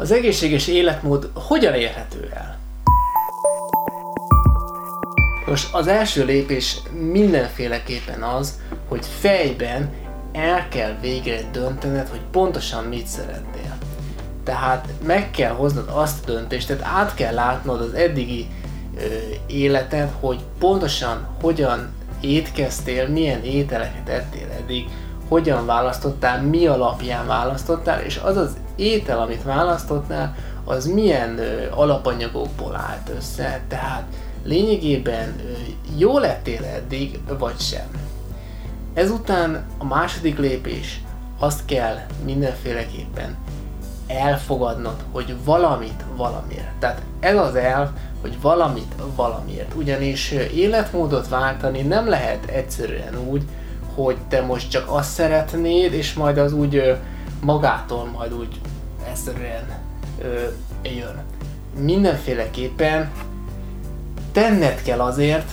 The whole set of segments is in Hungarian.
Az egészséges életmód hogyan érhető el? Most az első lépés mindenféleképpen az, hogy fejben el kell végre döntened, hogy pontosan mit szeretnél. Tehát meg kell hoznod azt a döntést, tehát át kell látnod az eddigi ö, életed, hogy pontosan hogyan étkeztél, milyen ételeket ettél eddig, hogyan választottál, mi alapján választottál, és az az étel, amit választottál, az milyen ö, alapanyagokból állt össze, tehát lényegében ö, jó lettél eddig, vagy sem. Ezután a második lépés, azt kell mindenféleképpen elfogadnod, hogy valamit valamiért. Tehát ez az elv, hogy valamit valamiért. Ugyanis életmódot váltani nem lehet egyszerűen úgy, hogy te most csak azt szeretnéd, és majd az úgy magától majd úgy egyszerűen jön. Mindenféleképpen tenned kell azért,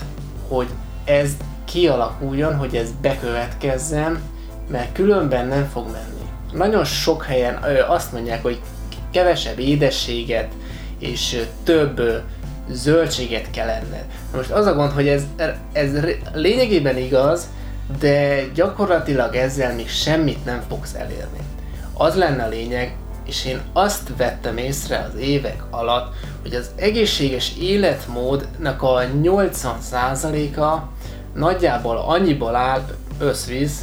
hogy ez kialakuljon, hogy ez bekövetkezzen, mert különben nem fog menni. Nagyon sok helyen ö, azt mondják, hogy kevesebb édességet és több ö, zöldséget kell enned. Most az a gond, hogy ez, ez lényegében igaz, de gyakorlatilag ezzel még semmit nem fogsz elérni. Az lenne a lényeg, és én azt vettem észre az évek alatt, hogy az egészséges életmódnak a 80%-a nagyjából annyiból áll összvisz,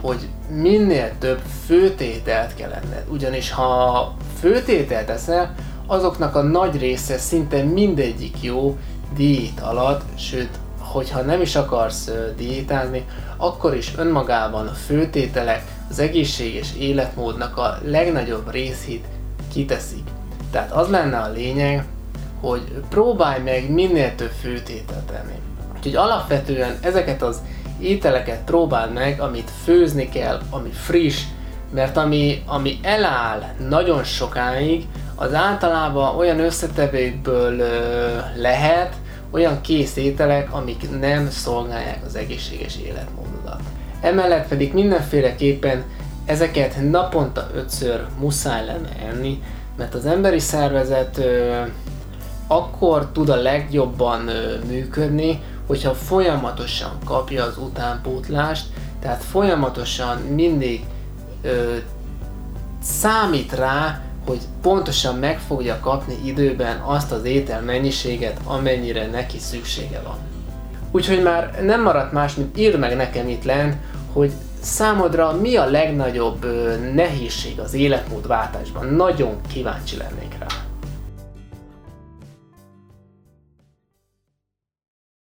hogy minél több főtételt kell enned. Ugyanis ha főtételt eszel, azoknak a nagy része szinte mindegyik jó diét alatt, sőt, hogyha nem is akarsz diétázni, akkor is önmagában a főtételek az egészséges életmódnak a legnagyobb részét kiteszik. Tehát az lenne a lényeg, hogy próbálj meg minél több főtételt enni. Úgyhogy alapvetően ezeket az ételeket próbáld meg, amit főzni kell, ami friss, mert ami, ami eláll nagyon sokáig, az általában olyan összetevőkből lehet, olyan kész amik nem szolgálják az egészséges életmódodat. Emellett pedig mindenféleképpen ezeket naponta ötször muszáj lenne enni, mert az emberi szervezet ö, akkor tud a legjobban ö, működni, hogyha folyamatosan kapja az utánpótlást, tehát folyamatosan mindig ö, számít rá, hogy pontosan meg fogja kapni időben azt az étel mennyiséget, amennyire neki szüksége van. Úgyhogy már nem maradt más, mint írd meg nekem itt lent, hogy számodra mi a legnagyobb nehézség az életmódváltásban. Nagyon kíváncsi lennék rá.